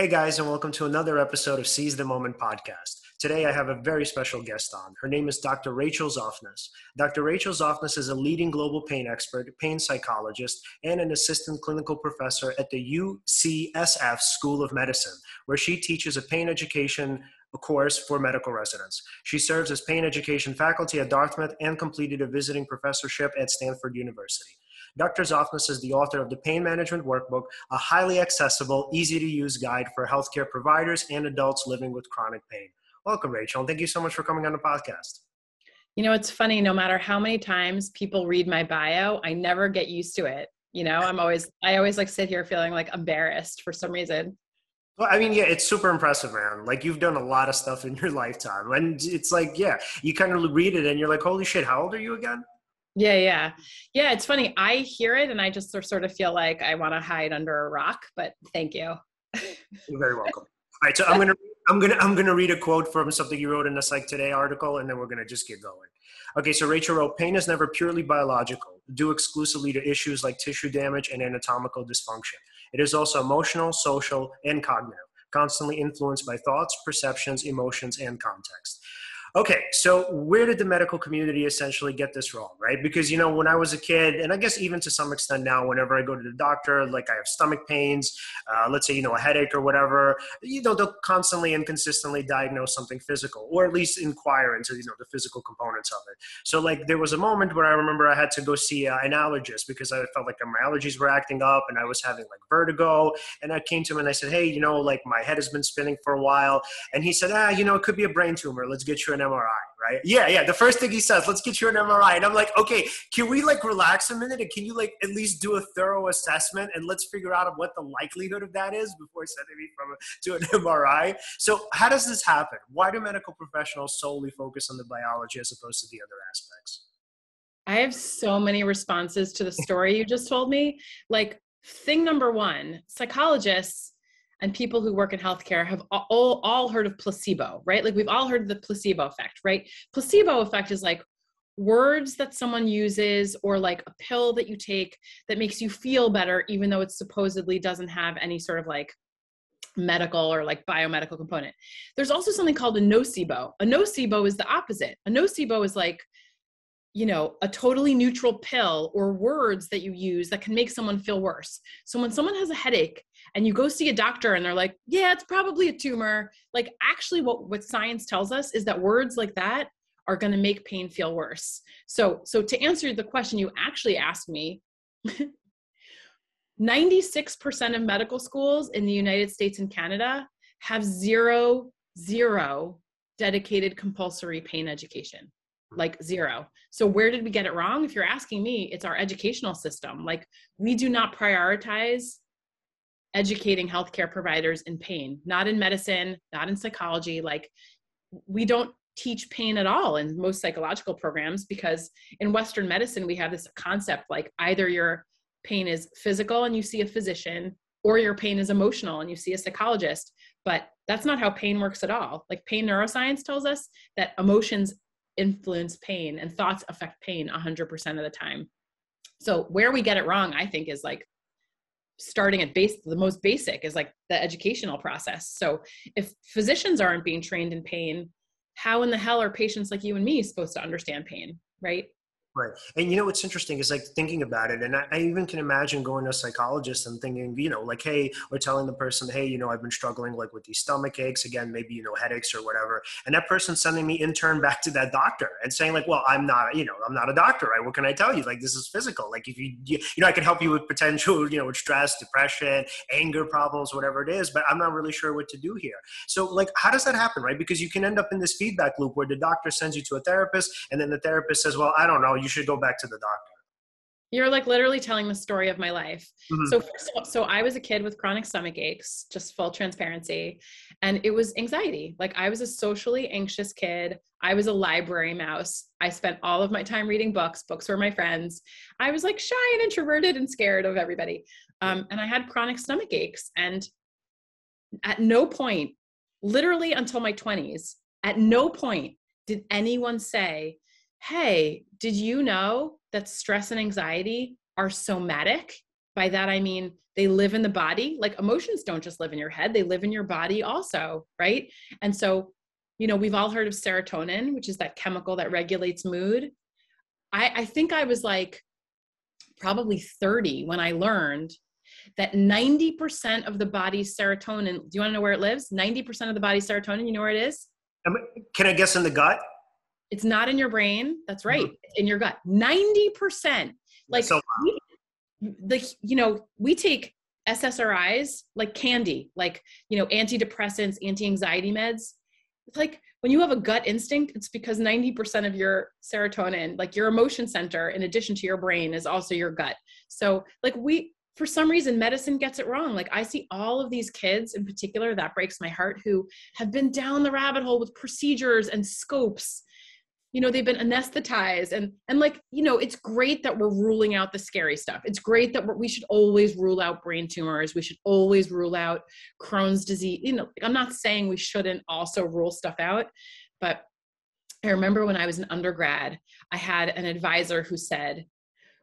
Hey guys, and welcome to another episode of Seize the Moment podcast. Today I have a very special guest on. Her name is Dr. Rachel Zoffness. Dr. Rachel Zoffness is a leading global pain expert, pain psychologist, and an assistant clinical professor at the UCSF School of Medicine, where she teaches a pain education course for medical residents. She serves as pain education faculty at Dartmouth and completed a visiting professorship at Stanford University. Dr. Zoffness is the author of the Pain Management Workbook, a highly accessible, easy to use guide for healthcare providers and adults living with chronic pain. Welcome, Rachel, and thank you so much for coming on the podcast. You know, it's funny, no matter how many times people read my bio, I never get used to it. You know, I'm always, I always like sit here feeling like embarrassed for some reason. Well, I mean, yeah, it's super impressive, man. Like you've done a lot of stuff in your lifetime, and it's like, yeah, you kind of read it and you're like, holy shit, how old are you again? Yeah, yeah. Yeah, it's funny. I hear it and I just sort of feel like I want to hide under a rock, but thank you. You're very welcome. All right, so I'm gonna I'm gonna I'm gonna read a quote from something you wrote in the Psych Today article, and then we're gonna just get going. Okay, so Rachel wrote, pain is never purely biological, due exclusively to issues like tissue damage and anatomical dysfunction. It is also emotional, social, and cognitive, constantly influenced by thoughts, perceptions, emotions, and context. Okay, so where did the medical community essentially get this wrong, right? Because, you know, when I was a kid, and I guess even to some extent now, whenever I go to the doctor, like I have stomach pains, uh, let's say, you know, a headache or whatever, you know, they'll constantly and consistently diagnose something physical, or at least inquire into, you know, the physical components of it. So, like, there was a moment where I remember I had to go see uh, an allergist because I felt like my allergies were acting up and I was having like vertigo. And I came to him and I said, hey, you know, like my head has been spinning for a while. And he said, ah, you know, it could be a brain tumor. Let's get you an MRI, right? Yeah, yeah. The first thing he says, let's get you an MRI. And I'm like, okay, can we like relax a minute and can you like at least do a thorough assessment and let's figure out what the likelihood of that is before sending me from a, to an MRI? So how does this happen? Why do medical professionals solely focus on the biology as opposed to the other aspects? I have so many responses to the story you just told me. Like, thing number one psychologists and people who work in healthcare have all, all heard of placebo, right? Like we've all heard of the placebo effect, right? Placebo effect is like words that someone uses or like a pill that you take that makes you feel better, even though it supposedly doesn't have any sort of like medical or like biomedical component. There's also something called a nocebo. A nocebo is the opposite. A nocebo is like you know a totally neutral pill or words that you use that can make someone feel worse. So when someone has a headache and you go see a doctor and they're like yeah it's probably a tumor like actually what what science tells us is that words like that are going to make pain feel worse. So so to answer the question you actually asked me 96% of medical schools in the united states and canada have zero zero dedicated compulsory pain education like zero. So where did we get it wrong? If you're asking me, it's our educational system. Like we do not prioritize educating healthcare providers in pain, not in medicine, not in psychology. Like we don't teach pain at all in most psychological programs because in Western medicine, we have this concept like either your pain is physical and you see a physician, or your pain is emotional and you see a psychologist. But that's not how pain works at all. Like pain neuroscience tells us that emotions influence pain and thoughts affect pain 100% of the time. So where we get it wrong i think is like starting at base the most basic is like the educational process. So if physicians aren't being trained in pain how in the hell are patients like you and me supposed to understand pain right Right. And you know what's interesting is like thinking about it. And I, I, even can imagine going to a psychologist and thinking, you know, like, hey, or telling the person, hey, you know, I've been struggling like with these stomach aches, again, maybe, you know, headaches or whatever. And that person sending me in turn back to that doctor and saying, like, well, I'm not, you know, I'm not a doctor, right? What can I tell you? Like, this is physical. Like, if you, you, you know, I can help you with potential, you know, with stress, depression, anger problems, whatever it is, but I'm not really sure what to do here. So, like, how does that happen, right? Because you can end up in this feedback loop where the doctor sends you to a therapist and then the therapist says, well, I don't know, you should go back to the doctor. You're like literally telling the story of my life. Mm-hmm. So, so I was a kid with chronic stomach aches, just full transparency, and it was anxiety. Like I was a socially anxious kid. I was a library mouse. I spent all of my time reading books. Books were my friends. I was like shy and introverted and scared of everybody. Um, and I had chronic stomach aches. And at no point, literally until my 20s, at no point did anyone say, Hey, did you know that stress and anxiety are somatic by that I mean they live in the body. Like emotions don't just live in your head, they live in your body also, right? And so, you know, we've all heard of serotonin, which is that chemical that regulates mood. I, I think I was like probably 30 when I learned that 90% of the body's serotonin, do you want to know where it lives? 90% of the body's serotonin, you know where it is? Can I guess in the gut? It's not in your brain. That's right. Mm-hmm. in your gut. 90%. Like so we, the you know, we take SSRIs like candy, like, you know, antidepressants, anti-anxiety meds. It's like when you have a gut instinct, it's because 90% of your serotonin, like your emotion center, in addition to your brain, is also your gut. So, like, we, for some reason, medicine gets it wrong. Like, I see all of these kids in particular, that breaks my heart, who have been down the rabbit hole with procedures and scopes you know they've been anesthetized and and like you know it's great that we're ruling out the scary stuff it's great that we should always rule out brain tumors we should always rule out crohn's disease you know i'm not saying we shouldn't also rule stuff out but i remember when i was an undergrad i had an advisor who said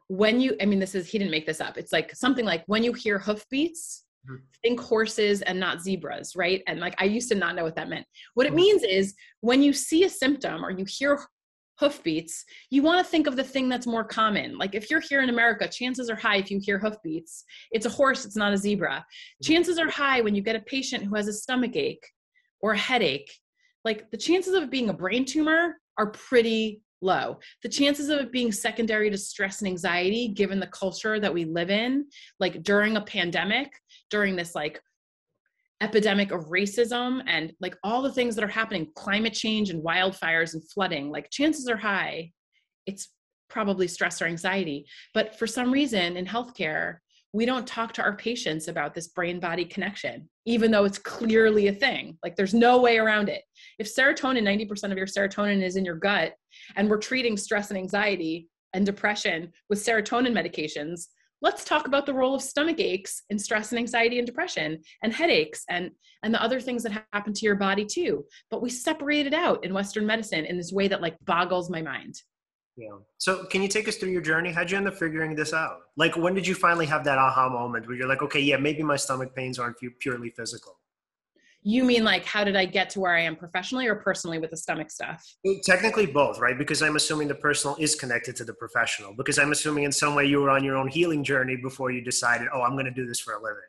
when you i mean this is he didn't make this up it's like something like when you hear hoofbeats mm-hmm. think horses and not zebras, right? And like I used to not know what that meant. What it mm-hmm. means is when you see a symptom or you hear hoofbeats, you want to think of the thing that's more common. Like if you're here in America, chances are high if you hear hoofbeats, it's a horse, it's not a zebra. Mm-hmm. Chances are high when you get a patient who has a stomach ache or a headache, like the chances of it being a brain tumor are pretty low. The chances of it being secondary to stress and anxiety, given the culture that we live in, like during a pandemic, during this like epidemic of racism and like all the things that are happening climate change and wildfires and flooding like chances are high it's probably stress or anxiety. But for some reason in healthcare we don't talk to our patients about this brain body connection even though it's clearly a thing. Like there's no way around it. If serotonin 90% of your serotonin is in your gut and we're treating stress and anxiety and depression with serotonin medications let's talk about the role of stomach aches and stress and anxiety and depression and headaches and and the other things that happen to your body too. But we separate it out in western medicine in this way that like boggles my mind. Yeah. So can you take us through your journey? How'd you end up figuring this out? Like when did you finally have that aha moment where you're like okay yeah maybe my stomach pains aren't purely physical you mean like how did I get to where I am professionally or personally with the stomach stuff? Technically both, right? Because I'm assuming the personal is connected to the professional. Because I'm assuming in some way you were on your own healing journey before you decided, oh, I'm going to do this for a living.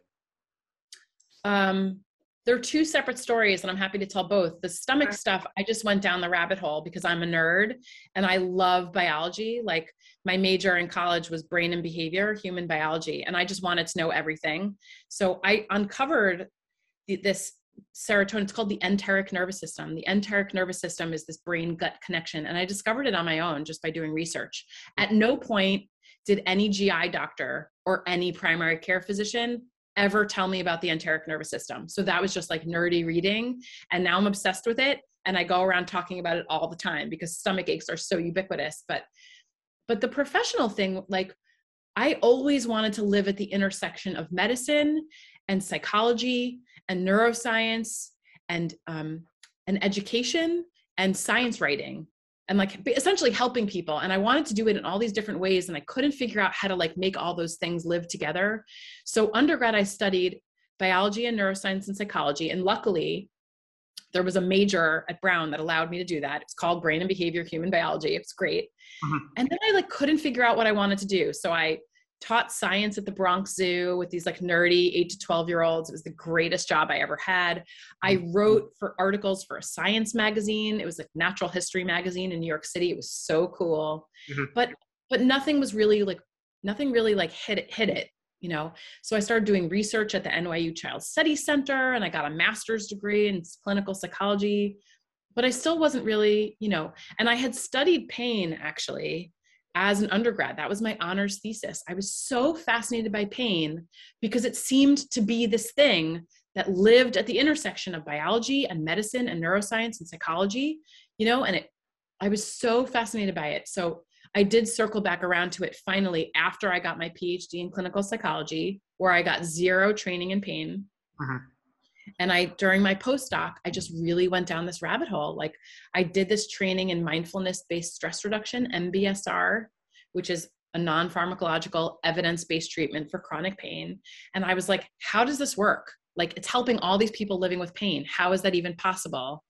Um, they're two separate stories, and I'm happy to tell both. The stomach stuff, I just went down the rabbit hole because I'm a nerd and I love biology. Like my major in college was brain and behavior, human biology, and I just wanted to know everything. So I uncovered this serotonin it's called the enteric nervous system. The enteric nervous system is this brain gut connection and i discovered it on my own just by doing research. At no point did any gi doctor or any primary care physician ever tell me about the enteric nervous system. So that was just like nerdy reading and now i'm obsessed with it and i go around talking about it all the time because stomach aches are so ubiquitous. But but the professional thing like I always wanted to live at the intersection of medicine and psychology and neuroscience and um, and education and science writing and like essentially helping people. And i wanted to do it in all these different ways and i couldn't figure out how to like make all those things live together. So undergrad i studied biology and neuroscience and psychology and luckily there was a major at brown that allowed me to do that. It's called brain and behavior human biology. It's great. Mm-hmm. and then i like couldn't figure out what i wanted to do. So i taught science at the Bronx Zoo with these like nerdy 8 to 12 year olds. It was the greatest job I ever had. I mm-hmm. wrote for articles for a science magazine. It was like Natural History magazine in New York City. It was so cool. Mm-hmm. But but nothing was really like nothing really like hit it hit it, you know. So I started doing research at the NYU Child Study Center and I got a master's degree in clinical psychology. But I still wasn't really, you know, and I had studied pain actually as an undergrad. That was my honors thesis. I was so fascinated by pain because it seemed to be this thing that lived at the intersection of biology and medicine and neuroscience and psychology, you know, and it I was so fascinated by it. So I did circle back around to it finally after I got my PhD in clinical psychology, where I got zero training in pain. Uh-huh and i during my postdoc i just really went down this rabbit hole like i did this training in mindfulness based stress reduction mbsr which is a non pharmacological, evidence based treatment for chronic pain. And I was like, how does this work? Like, it's helping all these people living with pain. How is that even possible?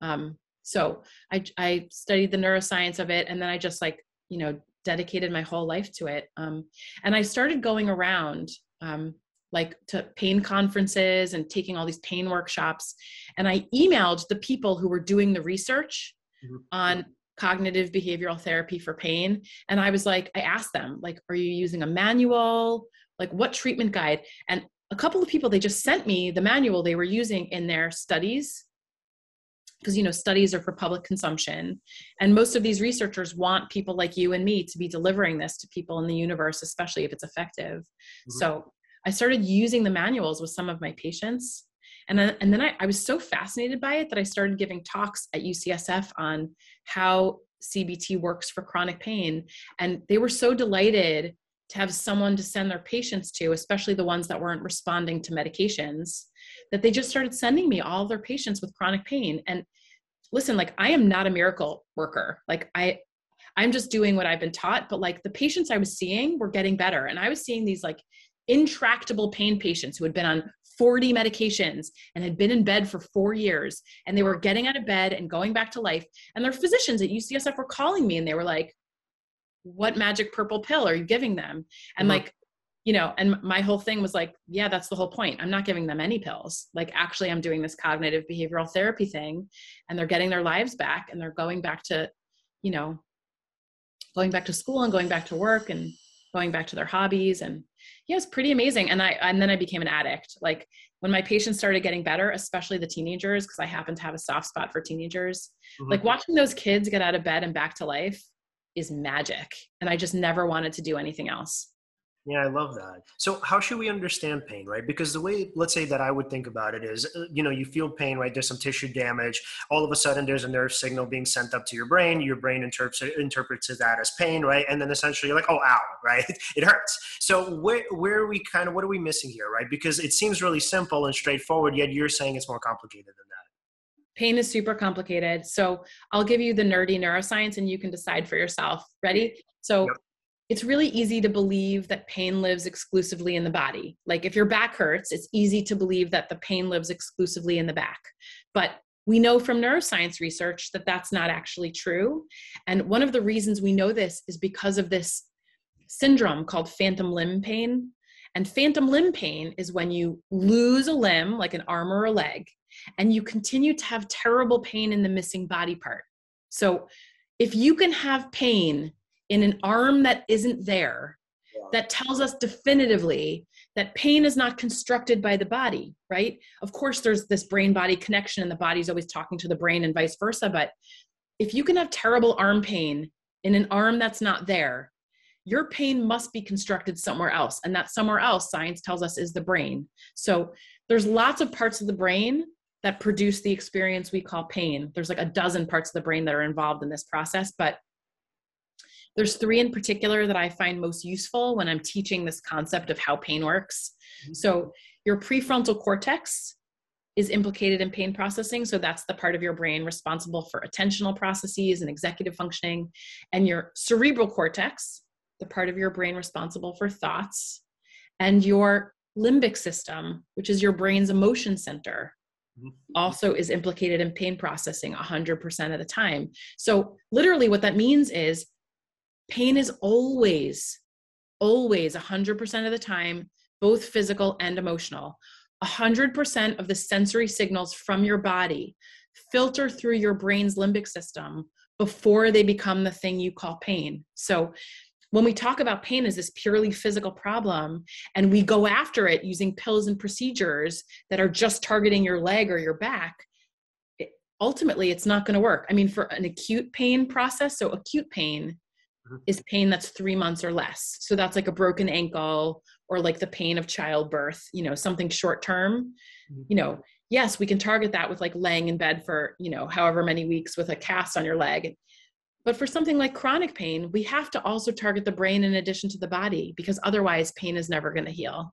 Um, so I, I studied the neuroscience of it, and then I just like, you know, dedicated my whole life to it. Um, and I started going around um, like to pain conferences and taking all these pain workshops. And I emailed the people who were doing the research mm-hmm. on cognitive behavioral therapy for pain. And I was like, I asked them, like, are you using a manual? Like, what treatment guide? And a couple of people, they just sent me the manual they were using in their studies because you know studies are for public consumption and most of these researchers want people like you and me to be delivering this to people in the universe especially if it's effective mm-hmm. so i started using the manuals with some of my patients. And then, and then I, I was so fascinated by it that i started giving talks at ucsf on how cbt works for chronic pain. And they were so delighted to have someone to send their patients to especially the ones that weren't responding to medications that they just started sending me all their patients with chronic pain. And listen like i am not a miracle worker. Like i i'm just doing what i've been taught but like the patients i was seeing were getting better. And i was seeing these like intractable pain patients who had been on 40 medications and had been in bed for four years and they were getting out of bed and going back to life. And their physicians at ucsf were calling me and they were like what magic purple pill are you giving them? And mm-hmm. like you know and my whole thing was like yeah that's the whole point. I'm not giving them any pills. Like actually i'm doing this cognitive behavioral therapy thing and they're getting their lives back and they're going back to you know going back to school and going back to work and going back to their hobbies and yeah it's pretty amazing. And i and then i became an addict. Like when my patients started getting better especially the teenagers because i happen to have a soft spot for teenagers mm-hmm. like watching those kids get out of bed and back to life is magic. And i just never wanted to do anything else yeah, I love that. So, how should we understand pain, right? Because the way, let's say, that I would think about it is, uh, you know, you feel pain, right? There's some tissue damage. All of a sudden, there's a nerve signal being sent up to your brain. Your brain interprets interprets that as pain, right? And then essentially, you're like, oh, ow, right? It hurts. So, where where are we kind of what are we missing here, right? Because it seems really simple and straightforward, yet you're saying it's more complicated than that. Pain is super complicated. So, I'll give you the nerdy neuroscience, and you can decide for yourself. Ready? So. Yep it's really easy to believe that pain lives exclusively in the body. Like if your back hurts, it's easy to believe that the pain lives exclusively in the back. But we know from neuroscience research that that's not actually true. And one of the reasons we know this is because of this syndrome called phantom limb pain. And phantom limb pain is when you lose a limb, like an arm or a leg, and you continue to have terrible pain in the missing body part. So if you can have pain in an arm that isn't there that tells us definitively that pain is not constructed by the body, right? Of course, there's this brain body connection, and the body's always talking to the brain and vice versa. But if you can have terrible arm pain in an arm that's not there, your pain must be constructed somewhere else. And that somewhere else, science tells us, is the brain. So there's lots of parts of the brain that produce the experience we call pain. There's like a dozen parts of the brain that are involved in this process, but there's three in particular that I find most useful when I'm teaching this concept of how pain works. Mm-hmm. So, your prefrontal cortex is implicated in pain processing. So, that's the part of your brain responsible for attentional processes and executive functioning. And your cerebral cortex, the part of your brain responsible for thoughts, and your limbic system, which is your brain's emotion center, mm-hmm. also is implicated in pain processing 100% of the time. So, literally, what that means is pain is always, always 100% of the time, both physical and emotional. 100% of the sensory signals from your body filter through your brain's limbic system before they become the thing you call pain. So, when we talk about pain as this purely physical problem and we go after it using pills and procedures that are just targeting your leg or your back, it, ultimately it's not going to work. I mean, for an acute pain process, so acute pain. Is pain that's three months or less. So that's like a broken ankle or like the pain of childbirth, you know, something short term. Mm-hmm. You know, yes, we can target that with like laying in bed for, you know, however many weeks with a cast on your leg. But for something like chronic pain, we have to also target the brain in addition to the body because otherwise pain is never going to heal.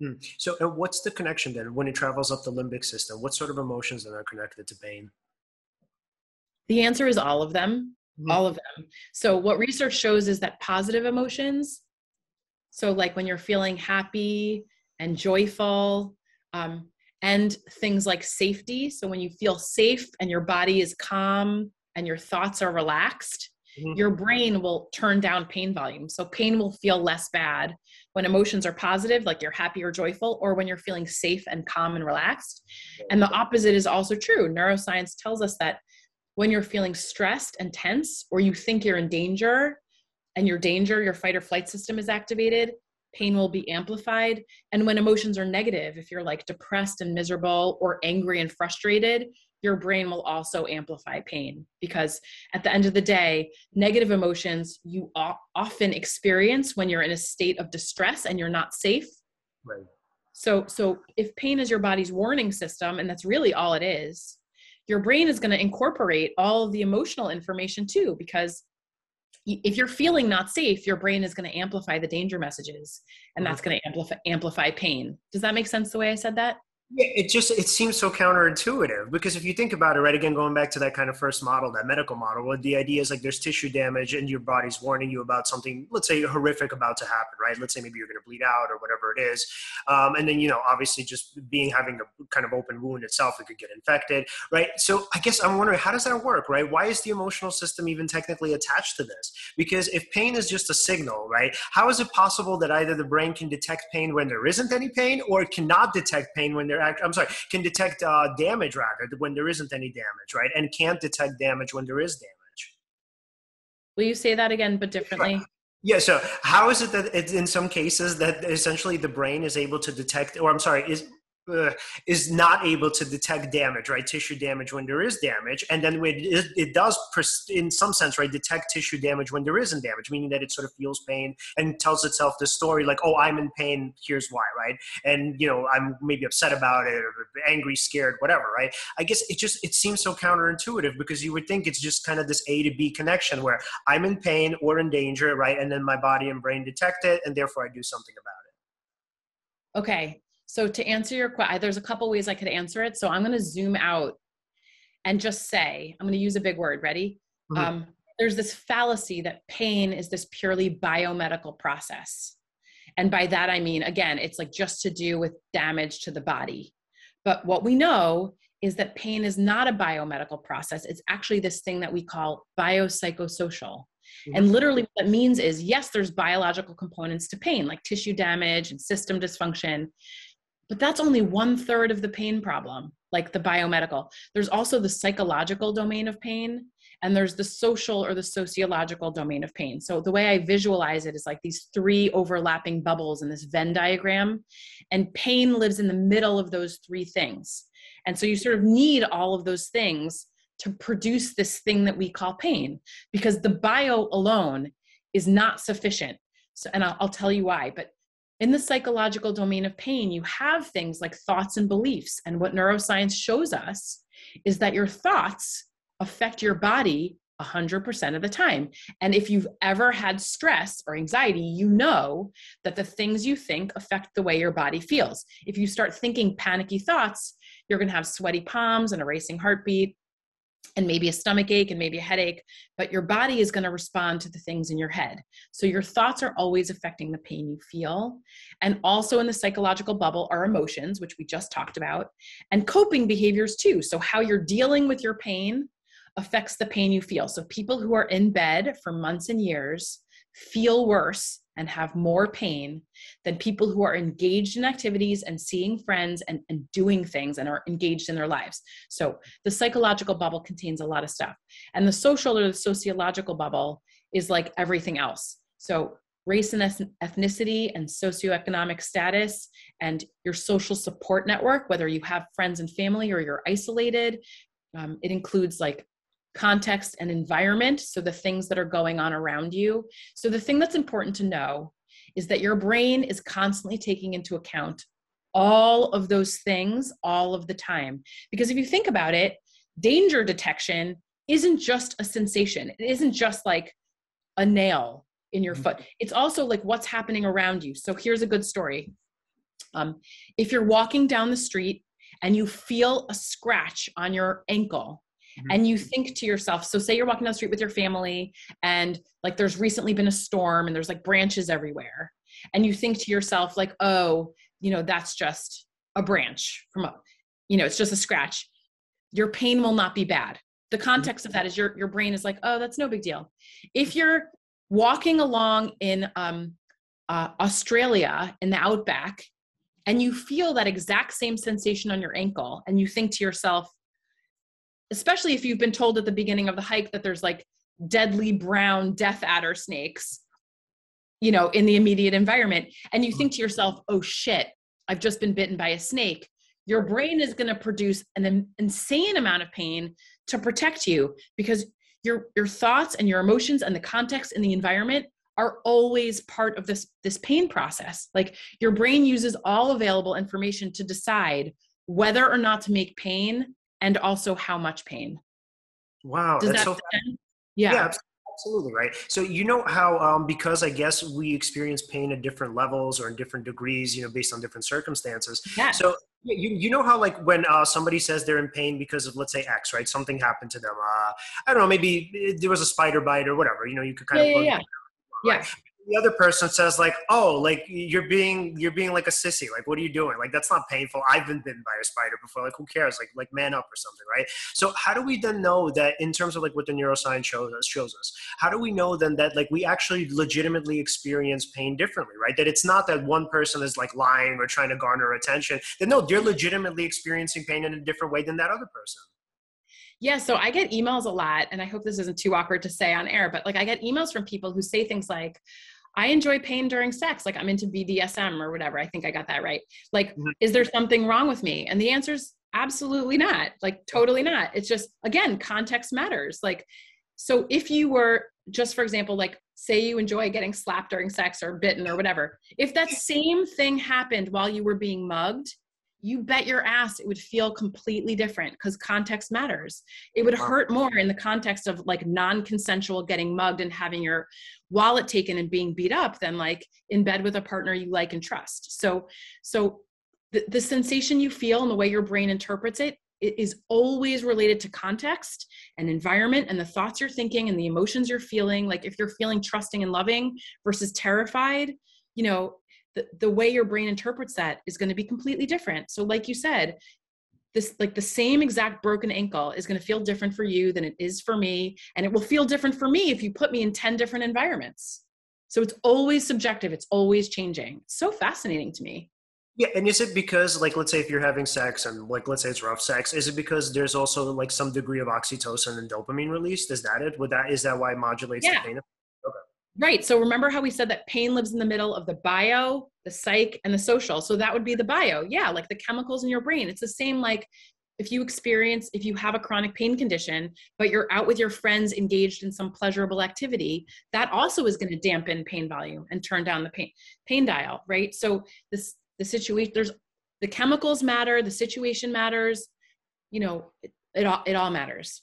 Hmm. So, uh, what's the connection then when it travels up the limbic system? What sort of emotions are connected to pain? The answer is all of them mm-hmm. all of them. So, what research shows is that positive emotions, so like when you're feeling happy and joyful, um, and things like safety. So, when you feel safe and your body is calm and your thoughts are relaxed, mm-hmm. your brain will turn down pain volume. So, pain will feel less bad when emotions are positive, like you're happy or joyful, or when you're feeling safe and calm and relaxed. And the opposite is also true. Neuroscience tells us that when you're feeling stressed and tense, or you think you're in danger, and your danger, your fight or flight system is activated, pain will be amplified. And when emotions are negative, if you're like depressed and miserable or angry and frustrated, your brain will also amplify pain. Because at the end of the day negative emotions you often experience when you're in a state of distress and you're not safe. Right. So so if pain is your body's warning system and that's really all it is your brain is going to incorporate all of the emotional information too because if you're feeling not safe your brain is going to amplify the danger messages and that's mm-hmm. going to amplify amplify pain does that make sense the way i said that yeah, it just it seems so counterintuitive because if you think about it, right again, going back to that kind of first model, that medical model, where the idea is like there's tissue damage and your body's warning you about something, let's say horrific about to happen, right? Let's say maybe you're going to bleed out or whatever it is, um, and then you know obviously just being having a kind of open wound itself, it could get infected, right? So I guess I'm wondering how does that work, right? Why is the emotional system even technically attached to this? Because if pain is just a signal, right? How is it possible that either the brain can detect pain when there isn't any pain, or it cannot detect pain when there I'm sorry, can detect uh, damage rather when there isn't any damage, right? And can't detect damage when there is damage. Will you say that again, but differently? Yeah. So how is it that it's in some cases that essentially the brain is able to detect, or I'm sorry, is is not able to detect damage, right? Tissue damage when there is damage, and then it, it does, in some sense, right, detect tissue damage when there isn't damage, meaning that it sort of feels pain and tells itself the story like, oh, I'm in pain, here's why, right? And you know, I'm maybe upset about it, or angry, scared, whatever, right? I guess it just it seems so counterintuitive because you would think it's just kind of this A to B connection where I'm in pain or in danger, right, and then my body and brain detect it, and therefore I do something about it. Okay, so to answer your question, there's a couple ways I could answer it. So I'm going to zoom out and just say, I'm going to use a big word. Ready? Mm-hmm. Um, there's this fallacy that pain is this purely biomedical process. And by that, I mean, again, it's like just to do with damage to the body. But what we know is that pain is not a biomedical process. It's actually this thing that we call biopsychosocial. Mm-hmm. And literally, what that means is yes, there's biological components to pain, like tissue damage and system dysfunction. But that's only one third of the pain problem, like the biomedical. There's also the psychological domain of pain, and there's the social or the sociological domain of pain. So the way I visualize it is like these three overlapping bubbles in this Venn diagram, and pain lives in the middle of those three things. And so you sort of need all of those things to produce this thing that we call pain, because the bio alone is not sufficient. So, and I'll, I'll tell you why. But in the psychological domain of pain, you have things like thoughts and beliefs. And what neuroscience shows us is that your thoughts affect your body 100% of the time. And if you've ever had stress or anxiety, you know that the things you think affect the way your body feels. If you start thinking panicky thoughts, you're going to have sweaty palms and a racing heartbeat and maybe a stomach ache and maybe a headache, but your body is going to respond to the things in your head. So your thoughts are always affecting the pain you feel. And also in the psychological bubble are emotions, which we just talked about, and coping behaviors too. So how you're dealing with your pain affects the pain you feel. So people who are in bed for months and years feel worse and have more pain than people who are engaged in activities and seeing friends and, and doing things and are engaged in their lives. So the psychological bubble contains a lot of stuff. And the social or the sociological bubble is like everything else. So race and ethnicity and socioeconomic status and your social support network, whether you have friends and family or you're isolated. Um, it includes like context and environment so the things that are going on around you. So the thing that's important to know is that your brain is constantly taking into account all of those things all of the time. Because if you think about it danger detection isn't just a sensation. It isn't just like a nail in your mm-hmm. foot. It's also like what's happening around you. So here's a good story. Um, if you're walking down the street and you feel a scratch on your ankle mm-hmm. and you think to yourself, so say you're walking down the street with your family and like there's recently been a storm and there's like branches everywhere. And you think to yourself, like, oh, you know, that's just a branch from a, you know, it's just a scratch. Your pain will not be bad. The mm-hmm. context of that is your your brain is like, oh, that's no big deal. If you're walking along in um, uh, Australia in the outback and you feel that exact same sensation on your ankle and you think to yourself especially if you've been told at the beginning of the hike that there's like deadly brown death adder snakes you know in the immediate environment and you mm-hmm. think to yourself oh shit i've just been bitten by a snake your brain is going to produce an insane amount of pain to protect you because your your thoughts and your emotions and the context and the environment are always part of this this pain process. Like your brain uses all available information to decide whether or not to make pain and also how much pain. Wow Does that's that so yeah. yeah absolutely right? So you know how um, because i guess we experience pain at different levels or in different degrees you know based on different circumstances. Yeah. so you, you know how like when uh, somebody says they're in pain because of let's say x right? Something happened to them uh, i don't know maybe there was a spider bite or whatever you know you could kind yeah, of yeah, yeah. yeah the other person says like oh like you're being you're being like a sissy. Like what are you doing? Like that's not painful. I've been bitten by a spider before. Like who cares? Like like man up or something right? So how do we then know that in terms of like what the neuroscience shows us shows us how do we know then that like we actually legitimately experience pain differently right? That it's not that one person is like lying or trying to garner attention. That no they're legitimately experiencing pain in a different way than that other person. Yeah, so I get emails a lot, and I hope this isn't too awkward to say on air, but like I get emails from people who say things like, I enjoy pain during sex, like I'm into BDSM or whatever. I think I got that right. Like, mm-hmm. is there something wrong with me? And the answer is absolutely not, like, totally not. It's just, again, context matters. Like, so if you were, just for example, like, say you enjoy getting slapped during sex or bitten or whatever, if that same thing happened while you were being mugged, you bet your ass it would feel completely different because context matters. It would hurt more in the context of like non consensual getting mugged and having your wallet taken and being beat up than like in bed with a partner you like and trust. So, so the, the sensation you feel and the way your brain interprets it, it is always related to context and environment and the thoughts you're thinking and the emotions you're feeling. Like if you're feeling trusting and loving versus terrified, you know, the, the way your brain interprets that is going to be completely different so like you said this like the same exact broken ankle is going to feel different for you than it is for me and it will feel different for me if you put me in 10 different environments so it's always subjective it's always changing it's so fascinating to me yeah, and is it because, like, let's say if you're having sex and, like, let's say it's rough sex, is it because there's also like some degree of oxytocin and dopamine released? Is that it? Would that is that why it modulates yeah. the pain? Right. So remember how we said that pain lives in the middle of the bio, the psych, and the social. So that would be the bio. Yeah, like the chemicals in your brain. It's the same like if you experience, if you have a chronic pain condition, but you're out with your friends engaged in some pleasurable activity, that also is going to dampen pain volume and turn down the pain pain dial, right? So this the situation there's the chemicals matter, the situation matters, you know, it, it all it all matters.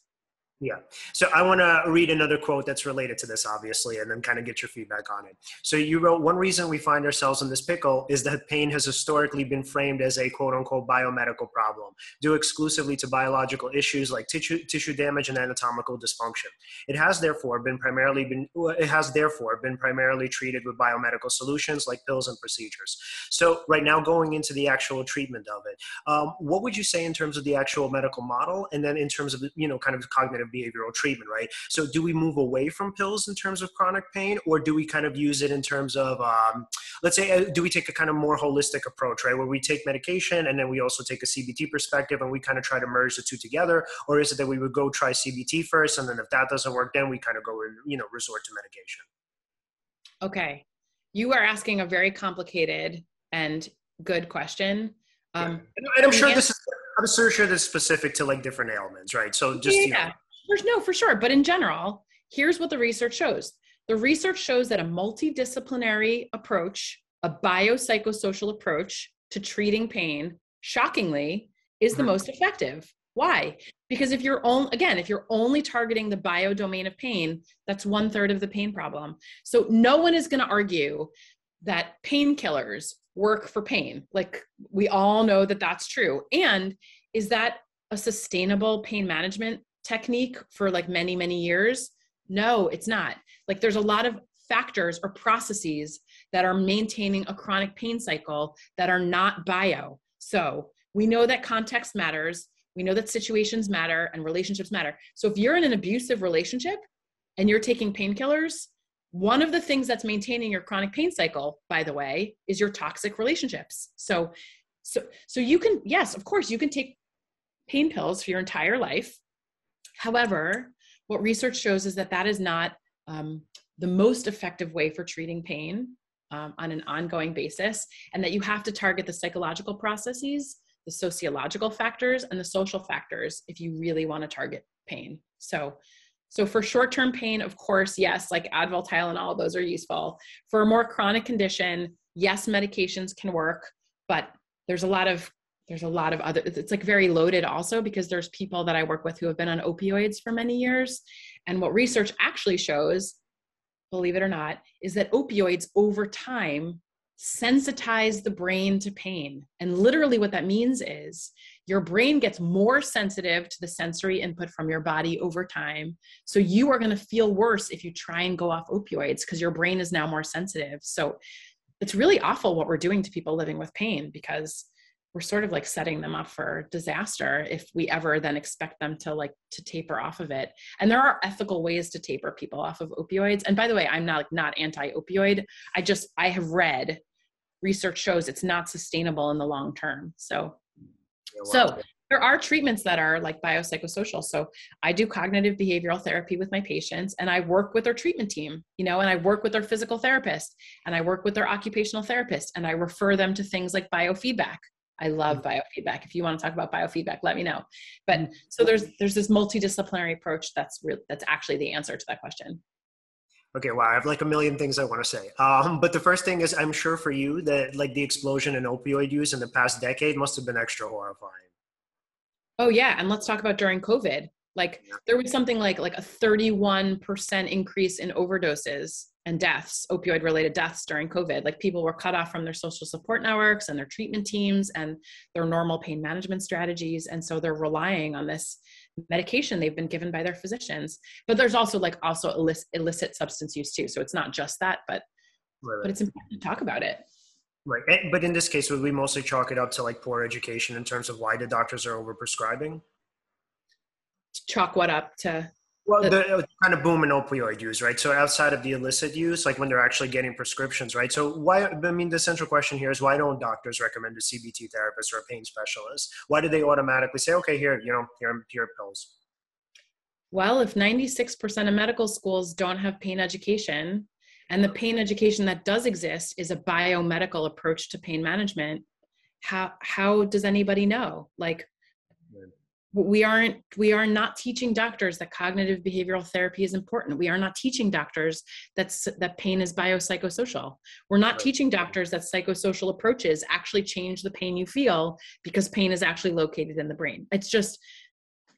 Yeah. So I want to read another quote that's related to this, obviously, and then kind of get your feedback on it. So you wrote, one reason we find ourselves in this pickle is that pain has historically been framed as a quote unquote biomedical problem, due exclusively to biological issues like tissue, tissue damage and anatomical dysfunction. It has therefore been primarily been, it has therefore been primarily treated with biomedical solutions like pills and procedures. So right now going into the actual treatment of it, um, what would you say in terms of the actual medical model? And then in terms of, you know, kind of cognitive behavioral treatment, right? So do we move away from pills in terms of chronic pain, or do we kind of use it in terms of, um, let's say, uh, do we take a kind of more holistic approach, right, where we take medication and then we also take a CBT perspective and we kind of try to merge the two together, or is it that we would go try CBT first and then if that doesn't work, then we kind of go and you know resort to medication? Okay, you are asking a very complicated and good question. Um, yeah. and I'm sure this is I'm sure this specific to like different ailments, right? So just yeah, you know, there's no, for sure. But in general, here's what the research shows. The research shows that a multidisciplinary approach, a biopsychosocial approach to treating pain, shockingly, is the mm-hmm. most effective. Why? Because if you're only, again, if you're only targeting the bio domain of pain, that's one third of the pain problem. So no one is going to argue that painkillers work for pain. Like we all know that that's true. And is that a sustainable pain management technique for like many, many years? No, it's not. Like there's a lot of factors or processes that are maintaining a chronic pain cycle that are not bio. So we know that context matters. We know that situations matter and relationships matter. So if you're in an abusive relationship and you're taking painkillers, one of the things that's maintaining your chronic pain cycle, by the way, is your toxic relationships. So so so you can yes, of course you can take pain pills for your entire life. However, what research shows is that that is not um, the most effective way for treating pain um, on an ongoing basis, and that you have to target the psychological processes, the sociological factors, and the social factors if you really want to target pain. So, so for short-term pain, of course, yes, like Advil, Tylenol, all those are useful. For a more chronic condition, yes, medications can work, but there's a lot of there's a lot of other it's like very loaded also because there's people that i work with who have been on opioids for many years and what research actually shows believe it or not, is that opioids over time sensitize the brain to pain. And literally, what that means is your brain gets more sensitive to the sensory input from your body over time. So, you are going to feel worse if you try and go off opioids because your brain is now more sensitive. So, it's really awful what we're doing to people living with pain because we're sort of like setting them up for disaster if we ever then expect them to like to taper off of it. And there are ethical ways to taper people off of opioids. And by the way i'm not like not anti-opioid. I just i have read research shows it's not sustainable in the long term. So so there are treatments that are like biopsychosocial. So i do cognitive behavioral therapy with my patients and i work with their treatment team you know and i work with their physical therapist and i work with their occupational therapist and i refer them to things like biofeedback I love mm. biofeedback. If you want to talk about biofeedback, let me know. But mm. so there's there's this multidisciplinary approach that's real that's actually the answer to that question. Okay, wow, I have like a million things I want to say. Um, but the first thing is, I'm sure for you that like the explosion in opioid use in the past decade must have been extra horrifying. Oh yeah, and let's talk about during COVID. Like yeah. there was something like like a 31% increase in overdoses and deaths, opioid related deaths during COVID. Like people were cut off from their social support networks and their treatment teams and their normal pain management strategies. And so they're relying on this medication they've been given by their physicians. But there's also like also illicit, illicit substance use too. So it's not just that, but right. but it's important to talk about it. Right. But in this case, would we mostly chalk it up to like poor education in terms of why the doctors are overprescribing? Chalk what up to well, the uh, kind of boom in opioid use, right? So outside of the illicit use, like when they're actually getting prescriptions, right? So why? I mean, the central question here is why don't doctors recommend a CBT therapist or a pain specialist? Why do they automatically say, okay, here, you know, here, here are pills? Well, if 96% of medical schools don't have pain education, and the pain education that does exist is a biomedical approach to pain management, how how does anybody know? Like we aren't we are not teaching doctors that cognitive behavioral therapy is important. We are not teaching doctors that that pain is biopsychosocial. We're not right. teaching doctors that psychosocial approaches actually change the pain you feel because pain is actually located in the brain. It's just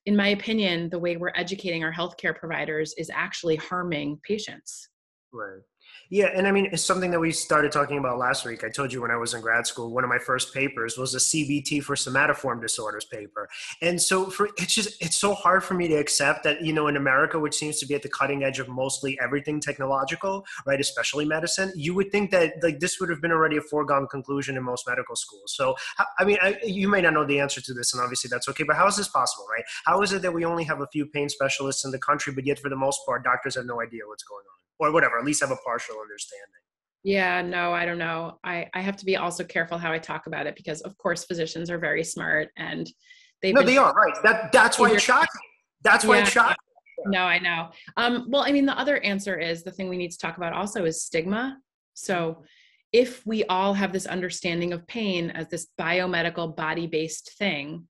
in my opinion the way we're educating our healthcare providers is actually harming patients. Right yeah, and I mean, it's something that we started talking about last week. I told you when I was in grad school, one of my first papers was a CBT for somatoform disorders paper. And so for it's just it's so hard for me to accept that, you know, in America, which seems to be at the cutting edge of mostly everything technological, right, especially medicine, you would think that like this would have been already a foregone conclusion in most medical schools. So I mean, I, you may not know the answer to this, and obviously that's okay, but how is this possible, right? How is it that we only have a few pain specialists in the country, but yet for the most part, doctors have no idea what's going on? Or whatever, at least have a partial understanding. Yeah, no, I don't know. I, I have to be also careful how I talk about it because, of course, physicians are very smart and they. No, they are right. That that's why it's shocking. That's why yeah, it's shocking. No, I know. Um, well, I mean, the other answer is the thing we need to talk about also is stigma. So, if we all have this understanding of pain as this biomedical body-based thing,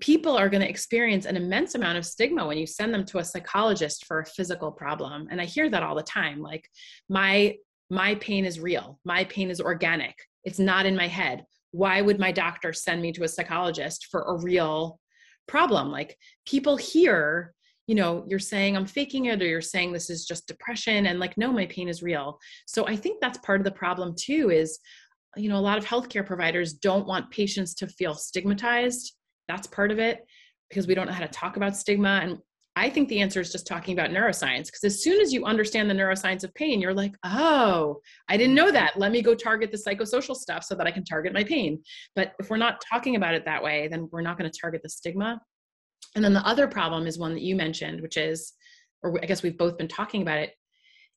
people are going to experience an immense amount of stigma when you send them to a psychologist for a physical problem and i hear that all the time like my my pain is real. My pain is organic. It's not in my head. Why would my doctor send me to a psychologist for a real problem? Like people hear you know you're saying i'm faking it or you're saying this is just depression and like no my pain is real. So i think that's part of the problem too is you know a lot of healthcare providers don't want patients to feel stigmatized that's part of it because we don't know how to talk about stigma and I think the answer is just talking about neuroscience because as soon as you understand the neuroscience of pain, you're like, oh, I didn't know that. Let me go target the psychosocial stuff so that I can target my pain. But if we're not talking about it that way, then we're not going to target the stigma. And then the other problem is one that you mentioned, which is, or I guess we've both been talking about it.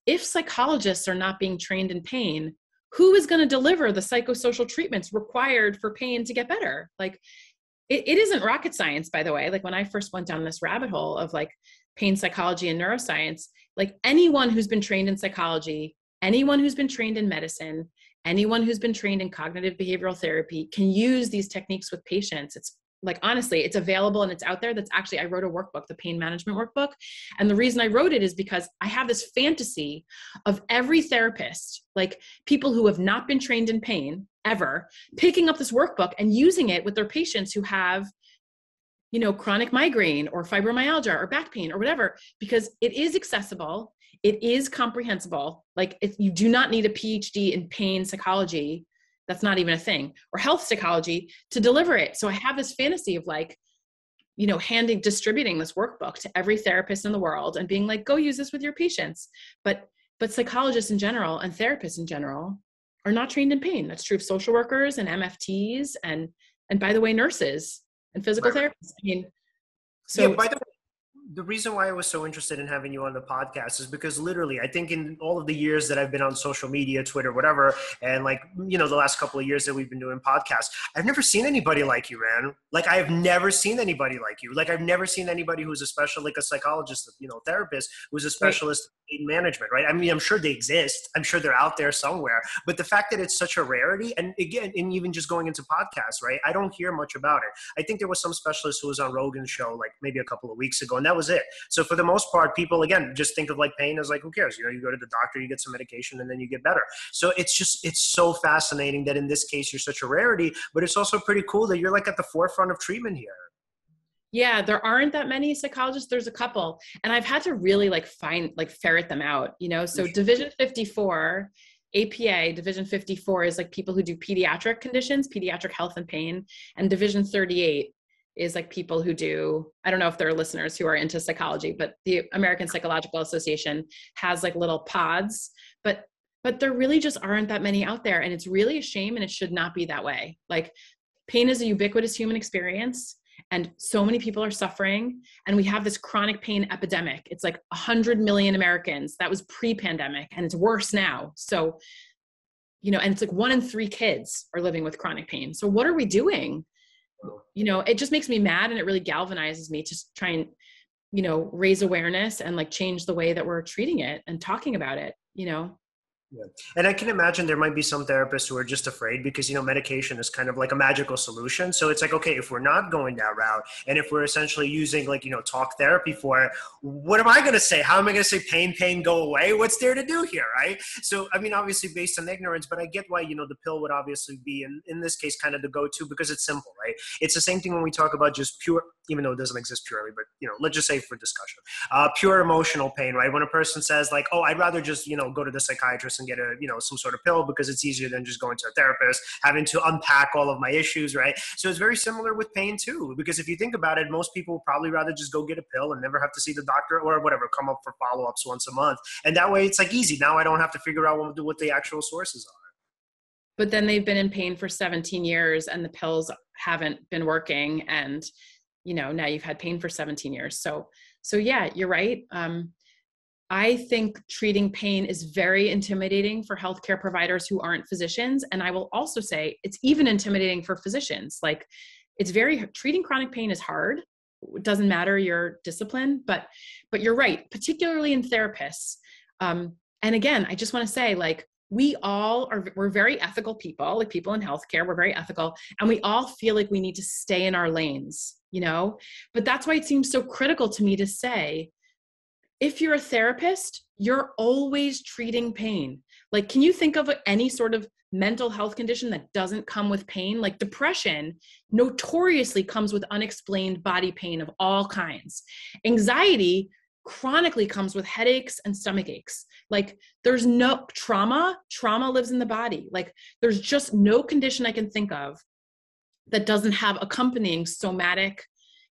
If psychologists are not being trained in pain, who is going to deliver the psychosocial treatments required for pain to get better? Like, it, it isn't rocket science by the way. Like when i first went down this rabbit hole of like pain psychology and neuroscience like anyone who's been trained in psychology anyone who's been trained in medicine anyone who's been trained in cognitive behavioral therapy can use these techniques with patients. It's like honestly it's available and it's out there that's actually i wrote a workbook the pain management workbook. And the reason i wrote it is because i have this fantasy of every therapist like people who have not been trained in pain ever picking up this workbook and using it with their patients who have you know chronic migraine or fibromyalgia or back pain or whatever because it is accessible it is comprehensible. Like if you do not need a phd in pain psychology that's not even a thing or health psychology to deliver it. So i have this fantasy of like you know handing distributing this workbook to every therapist in the world and being like go use this with your patients. But but psychologists in general and therapists in general are not trained in pain. That's true of social workers and mfts and and by the way nurses and physical right. therapists. I mean so yeah, by the way the reason why I was so interested in having you on the podcast is because literally, I think in all of the years that I've been on social media, Twitter, whatever, and like, you know, the last couple of years that we've been doing podcasts, I've never seen anybody like you, man. Like, I have never seen anybody like you. Like, I've never seen anybody who's a special, like a psychologist, you know, therapist who's a specialist right. in management, right? I mean, I'm sure they exist. I'm sure they're out there somewhere. But the fact that it's such a rarity, and again, and even just going into podcasts, right? I don't hear much about it. I think there was some specialist who was on Rogan's show like maybe a couple of weeks ago, and that was it. So for the most part, people again just think of like pain as like who cares? You know, you go to the doctor, you get some medication, and then you get better. So it's just it's so fascinating that in this case you're such a rarity, but it's also pretty cool that you're like at the forefront of treatment here. Yeah, there aren't that many psychologists. There's a couple, and I've had to really like find like ferret them out. You know, so mm-hmm. Division 54 APA Division 54 is like people who do pediatric conditions, pediatric health and pain, and Division 38 is like people who do i don't know if there are listeners who are into psychology but the american psychological association has like little pods but but there really just aren't that many out there and it's really a shame and it should not be that way. Like pain is a ubiquitous human experience and so many people are suffering and we have this chronic pain epidemic. It's like 100 million americans. That was pre-pandemic and it's worse now. So you know and it's like one in three kids are living with chronic pain. So what are we doing you know it just makes me mad and it really galvanizes me to try and you know raise awareness and like change the way that we're treating it and talking about it you know yeah. And I can imagine there might be some therapists who are just afraid because, you know, medication is kind of like a magical solution. So it's like, okay, if we're not going that route and if we're essentially using like, you know, talk therapy for it, what am I going to say? How am I going to say pain, pain, go away? What's there to do here? Right. So, I mean, obviously based on ignorance, but I get why, you know, the pill would obviously be in, in this case kind of the go to because it's simple, right? It's the same thing when we talk about just pure, even though it doesn't exist purely, but, you know, let's just say for discussion, uh, pure emotional pain, right? When a person says like, oh, I'd rather just, you know, go to the psychiatrist and get a, you know, some sort of pill because it's easier than just going to a therapist, having to unpack all of my issues, right? So it's very similar with pain too, because if you think about it, most people probably rather just go get a pill and never have to see the doctor or whatever, come up for follow ups once a month. And that way it's like easy. Now I don't have to figure out what, what the actual sources are. But then they've been in pain for 17 years and the pills haven't been working. And, you know, now you've had pain for 17 years. So, so yeah, you're right. Um, I think treating pain is very intimidating for healthcare providers who aren't physicians. And I will also say it's even intimidating for physicians. Like, it's very treating chronic pain is hard. It doesn't matter your discipline, but but you're right, particularly in therapists. Um, and again, I just want to say, like, we all are we're very ethical people, like people in healthcare, we're very ethical, and we all feel like we need to stay in our lanes, you know. But that's why it seems so critical to me to say if you're a therapist, you're always treating pain. Like, can you think of any sort of mental health condition that doesn't come with pain? Like, depression notoriously comes with unexplained body pain of all kinds. Anxiety chronically comes with headaches and stomach aches. Like, there's no trauma, trauma lives in the body. Like, there's just no condition I can think of that doesn't have accompanying somatic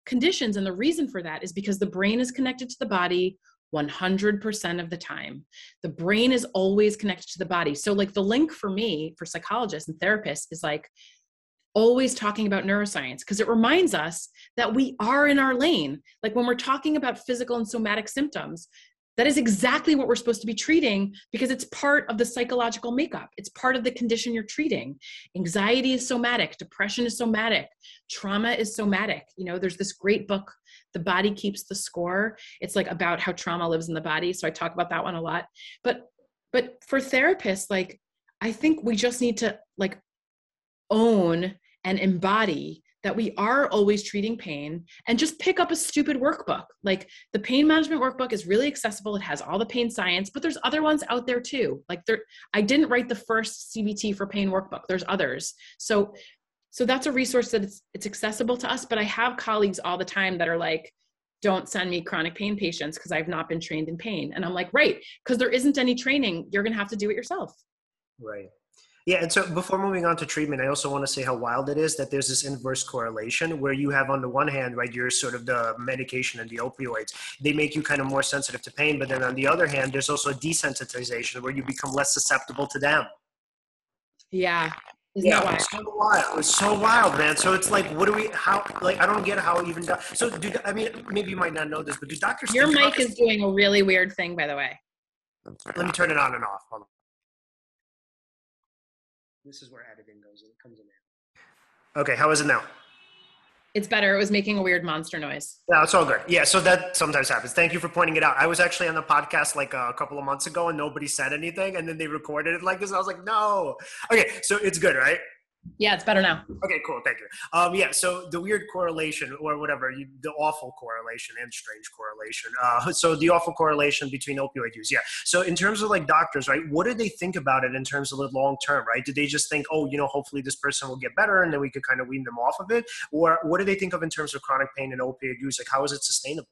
conditions. And the reason for that is because the brain is connected to the body 100% of the time. The brain is always connected to the body. So, like, the link for me, for psychologists and therapists, is like always talking about neuroscience because it reminds us that we are in our lane. Like, when we're talking about physical and somatic symptoms, that is exactly what we're supposed to be treating because it's part of the psychological makeup. It's part of the condition you're treating. Anxiety is somatic, depression is somatic, trauma is somatic. You know, there's this great book, The Body Keeps the Score. It's like about how trauma lives in the body. So I talk about that one a lot. But but for therapists, like I think we just need to like own and embody that we are always treating pain and just pick up a stupid workbook. Like the pain management workbook is really accessible. It has all the pain science, but there's other ones out there too. Like there I didn't write the first CBT for pain workbook. There's others. So so that's a resource that it's it's accessible to us, but I have colleagues all the time that are like don't send me chronic pain patients because I've not been trained in pain. And I'm like, right, because there isn't any training. You're going to have to do it yourself. Right. Yeah, and so before moving on to treatment, I also want to say how wild it is that there's this inverse correlation where you have on the one hand, right, you're sort of the medication and the opioids. They make you kind of more sensitive to pain, but then on the other hand, there's also a desensitization where you become less susceptible to them. Yeah. Yeah, it's so wild. It's so wild, man. So it's like, what do we? How? Like, I don't get how even. So, do I mean? Maybe you might not know this, but do doctors? Your mic is doing a really weird thing, by the way. Let me turn it on and off. Hold on. This is where editing goes. It comes in there. Okay, how is it now? It's better. It was making a weird monster noise. Yeah, it's all good. Yeah, so that sometimes happens. Thank you for pointing it out. I was actually on the podcast like a couple of months ago and nobody said anything, and then they recorded it like this. I was like, no. Okay, so it's good, right? Yeah, it's better now. Okay, cool. Thank you. Um, yeah, so the weird correlation, or whatever, you, the awful correlation and strange correlation. Uh, so the awful correlation between opioid use. Yeah. So in terms of like doctors, right? What do they think about it in terms of the long term, right? Did they just think, oh, you know, hopefully this person will get better, and then we could kind of wean them off of it, or what do they think of in terms of chronic pain and opioid use? Like, how is it sustainable?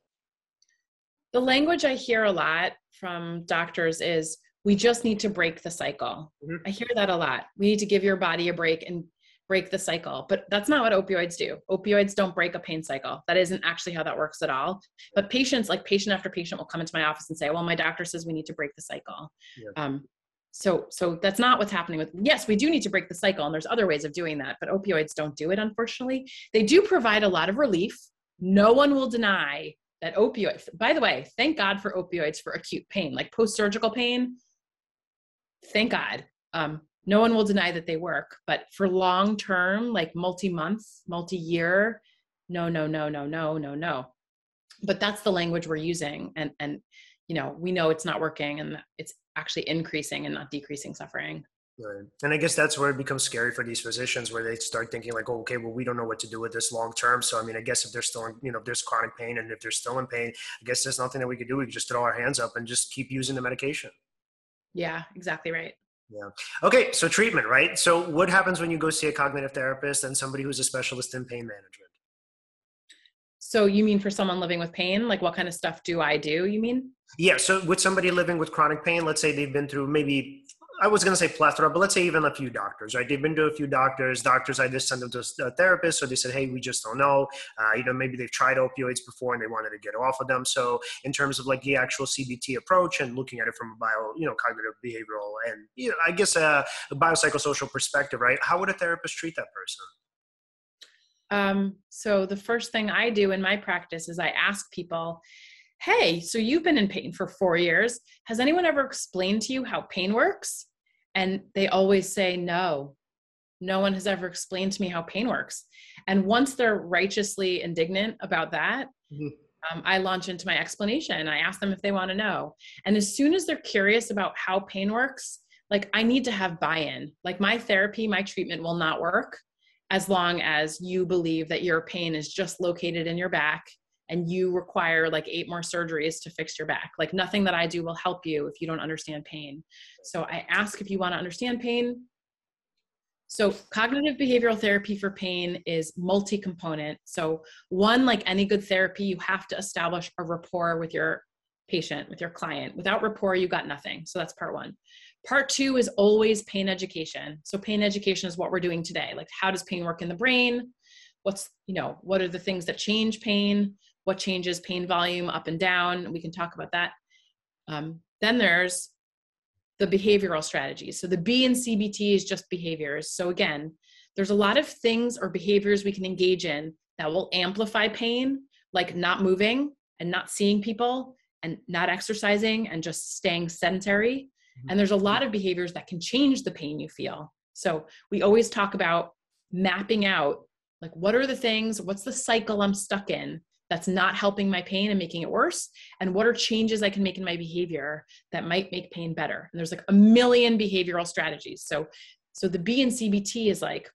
The language I hear a lot from doctors is we just need to break the cycle. Mm-hmm. I hear that a lot. We need to give your body a break and break the cycle. But that's not what opioids do. Opioids don't break a pain cycle. That isn't actually how that works at all. But patients, like patient after patient, will come into my office and say, "Well, my doctor says we need to break the cycle." Yeah. Um, so, so that's not what's happening with. Yes, we do need to break the cycle, and there's other ways of doing that. But opioids don't do it. Unfortunately, they do provide a lot of relief. No one will deny that opioid. By the way, thank God for opioids for acute pain, like post-surgical pain thank God. Um, no one will deny that they work, but for long term, like multi months, multi year, no, no, no, no, no, no, no. But that's the language we're using, and and you know we know it's not working, and it's actually increasing and not decreasing suffering. Right. And I guess that's where it becomes scary for these physicians, where they start thinking like, oh, okay, well, we don't know what to do with this long term. So, I mean, I guess if they're still in, you know, if there's chronic pain and if they're still in pain, I guess there's nothing that we could do. We could just throw our hands up and just keep using the medication. Yeah, exactly right. Yeah. Okay. So treatment, right? So what happens when you go see a cognitive therapist and somebody who's a specialist in pain management? So you mean for someone living with pain, like what kind of stuff do I do? You mean? Yeah. So with somebody living with chronic pain, let's say they've been through maybe I was going to say plethora, but let's say even a few doctors, right? They've been to a few doctors. Doctors, I just sent them to a therapist. So they said, hey, we just don't know. Uh, you know, maybe they've tried opioids before and they wanted to get off of them. So in terms of like the actual CBT approach and looking at it from a bio, you know, cognitive behavioral and, you know, I guess a, a biopsychosocial perspective, right? How would a therapist treat that person? Um, so the first thing I do in my practice is I ask people, hey, so you've been in pain for four years. Has anyone ever explained to you how pain works? And they always say, no, no one has ever explained to me how pain works. And once they're righteously indignant about that, mm-hmm. um, I launch into my explanation. I ask them if they want to know. And as soon as they're curious about how pain works, like I need to have buy in. Like my therapy, my treatment will not work as long as you believe that your pain is just located in your back and you require like eight more surgeries to fix your back. Like nothing that I do will help you if you don't understand pain. So I ask if you want to understand pain. So cognitive behavioral therapy for pain is multi-component. So one, like any good therapy, you have to establish a rapport with your patient, with your client. Without rapport, you got nothing. So that's part one. Part two is always pain education. So pain education is what we're doing today. Like how does pain work in the brain? what's you know what are the things that change pain what changes pain volume up and down we can talk about that. Um, then there's the behavioral strategies so the b in cbt is just behaviors. So again there's a lot of things or behaviors we can engage in that will amplify pain like not moving and not seeing people and not exercising and just staying sedentary. Mm-hmm. and there's a lot of behaviors that can change the pain you feel. So we always talk about mapping out like what are the things what's the cycle i'm stuck in that's not helping my pain and making it worse? And what are changes i can make in my behavior that might make pain better? And there's like a million behavioral strategies. So so the b in cbt is like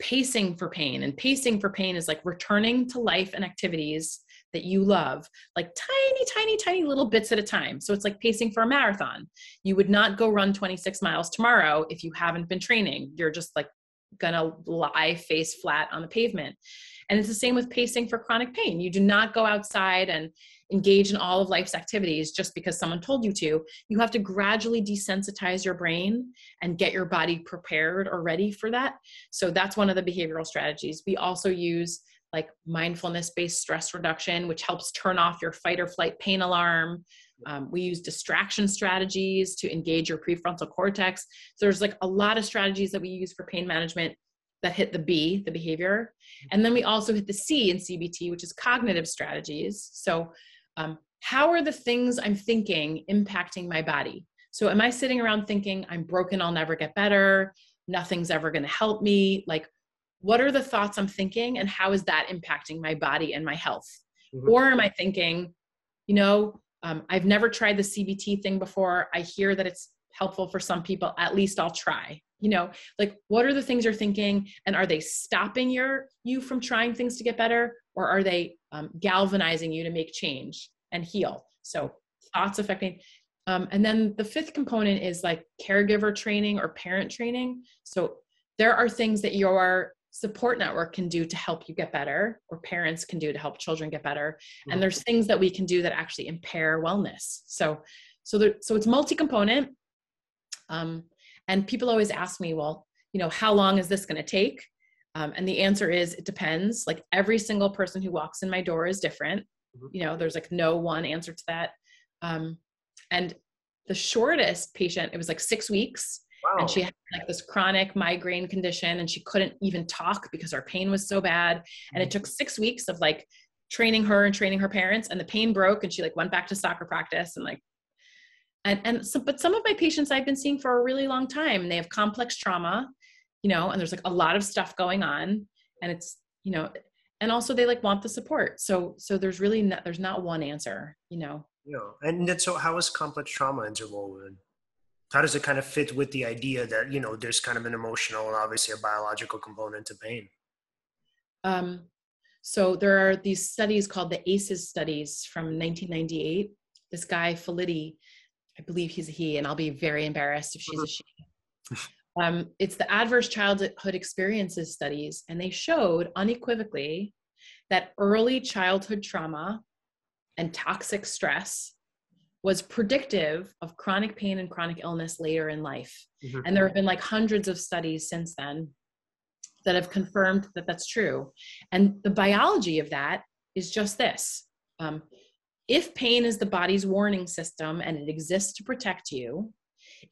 pacing for pain. And pacing for pain is like returning to life and activities that you love like tiny tiny tiny little bits at a time. So it's like pacing for a marathon. You would not go run 26 miles tomorrow if you haven't been training. You're just like gonna lie face flat on the pavement. And it's the same with pacing for chronic pain. You do not go outside and engage in all of life's activities just because someone told you to. You have to gradually desensitize your brain and get your body prepared or ready for that. So that's one of the behavioral strategies. We also use like mindfulness based stress reduction, which helps turn off your fight or flight pain alarm. Um, we use distraction strategies to engage your prefrontal cortex. So there's like a lot of strategies that we use for pain management that hit the B, the behavior. And then we also hit the C in CBT, which is cognitive strategies. So, um, how are the things I'm thinking impacting my body? So, am I sitting around thinking, I'm broken, I'll never get better, nothing's ever going to help me? Like, what are the thoughts I'm thinking, and how is that impacting my body and my health? Mm-hmm. Or am I thinking, you know, um, I've never tried the CBT thing before. I hear that it's helpful for some people. At least I'll try. You know, like what are the things you're thinking, and are they stopping your you from trying things to get better, or are they um, galvanizing you to make change and heal? So thoughts affecting. Um, and then the fifth component is like caregiver training or parent training. So there are things that your support network can do to help you get better or parents can do to help children get better and mm-hmm. there's things that we can do that actually impair wellness so so there, so it's multi-component um, and people always ask me well you know how long is this going to take um, and the answer is it depends like every single person who walks in my door is different mm-hmm. you know there's like no one answer to that um, and the shortest patient it was like six weeks Wow. And she had like this chronic migraine condition and she couldn't even talk because her pain was so bad. And it mm. took six weeks of like training her and training her parents and the pain broke and she like went back to soccer practice and like and and so but some of my patients I've been seeing for a really long time they have complex trauma, you know, and there's like a lot of stuff going on and it's, you know, and also they like want the support. So so there's really not there's not one answer, you know. Yeah. And then so how is complex trauma interwoven? how does it kind of fit with the idea that you know there's kind of an emotional and obviously a biological component to pain um, so there are these studies called the aces studies from 1998 this guy Felitti, i believe he's a he and i'll be very embarrassed if she's a she um, it's the adverse childhood experiences studies and they showed unequivocally that early childhood trauma and toxic stress was predictive of chronic pain and chronic illness later in life. Mm-hmm. And there have been like hundreds of studies since then that have confirmed that that's true. And the biology of that is just this um, if pain is the body's warning system and it exists to protect you,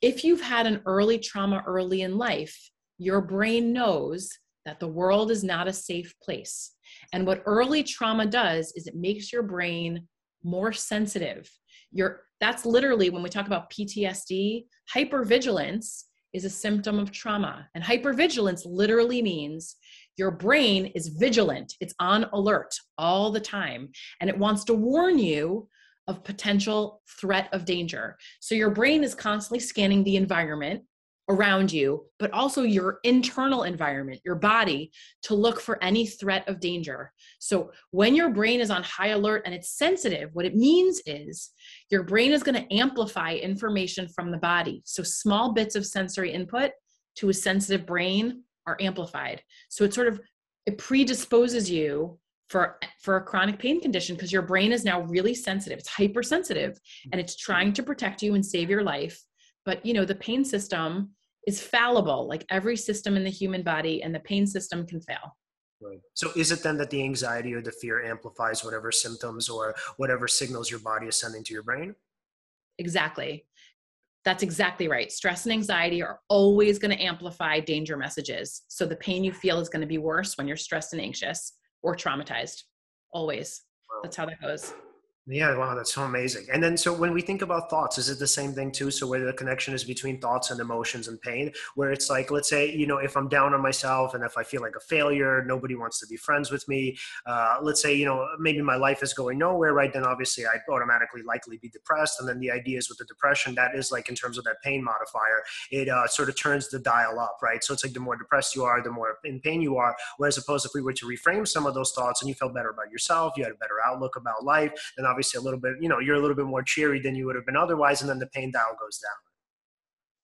if you've had an early trauma early in life, your brain knows that the world is not a safe place. And what early trauma does is it makes your brain more sensitive you're that's literally when we talk about PTSD, hypervigilance is a symptom of trauma. And hypervigilance literally means your brain is vigilant, it's on alert all the time, and it wants to warn you of potential threat of danger. So your brain is constantly scanning the environment around you, but also your internal environment, your body, to look for any threat of danger. So when your brain is on high alert and it's sensitive, what it means is your brain is going to amplify information from the body. So small bits of sensory input to a sensitive brain are amplified. So it sort of it predisposes you for for a chronic pain condition because your brain is now really sensitive. It's hypersensitive and it's trying to protect you and save your life. But you know, the pain system is fallible like every system in the human body and the pain system can fail Right. So is it then that the anxiety or the fear amplifies whatever symptoms or whatever signals your body is sending to your brain? Exactly. That's exactly right. Stress and anxiety are always going to amplify danger messages. So the pain you feel is going to be worse when you're stressed and anxious or traumatized. Always. That's how that goes. Yeah, wow, that's so amazing. And then, so when we think about thoughts, is it the same thing too? So, where the connection is between thoughts and emotions and pain, where it's like, let's say, you know, if I'm down on myself and if I feel like a failure, nobody wants to be friends with me. Uh, let's say, you know, maybe my life is going nowhere, right? Then obviously I'd automatically likely be depressed. And then the idea is with the depression, that is like in terms of that pain modifier, it uh, sort of turns the dial up, right? So, it's like the more depressed you are, the more in pain you are. Whereas, opposed if we were to reframe some of those thoughts and you felt better about yourself, you had a better outlook about life, then obviously a little bit, you know, you're a little bit more cheery than you would have been otherwise, and then the pain dial goes down.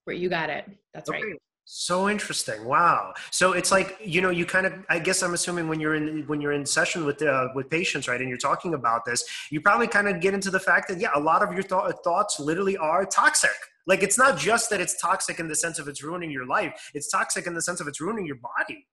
Where you got it. That's okay. right. So interesting. Wow. So it's like you know you kind of I guess I'm assuming when you're in when you're in session with uh, with patients right and you're talking about this you probably kind of get into the fact that yeah a lot of your th- thoughts literally are toxic. Like it's not just that it's toxic in the sense of it's ruining your life. It's toxic in the sense of it's ruining your body.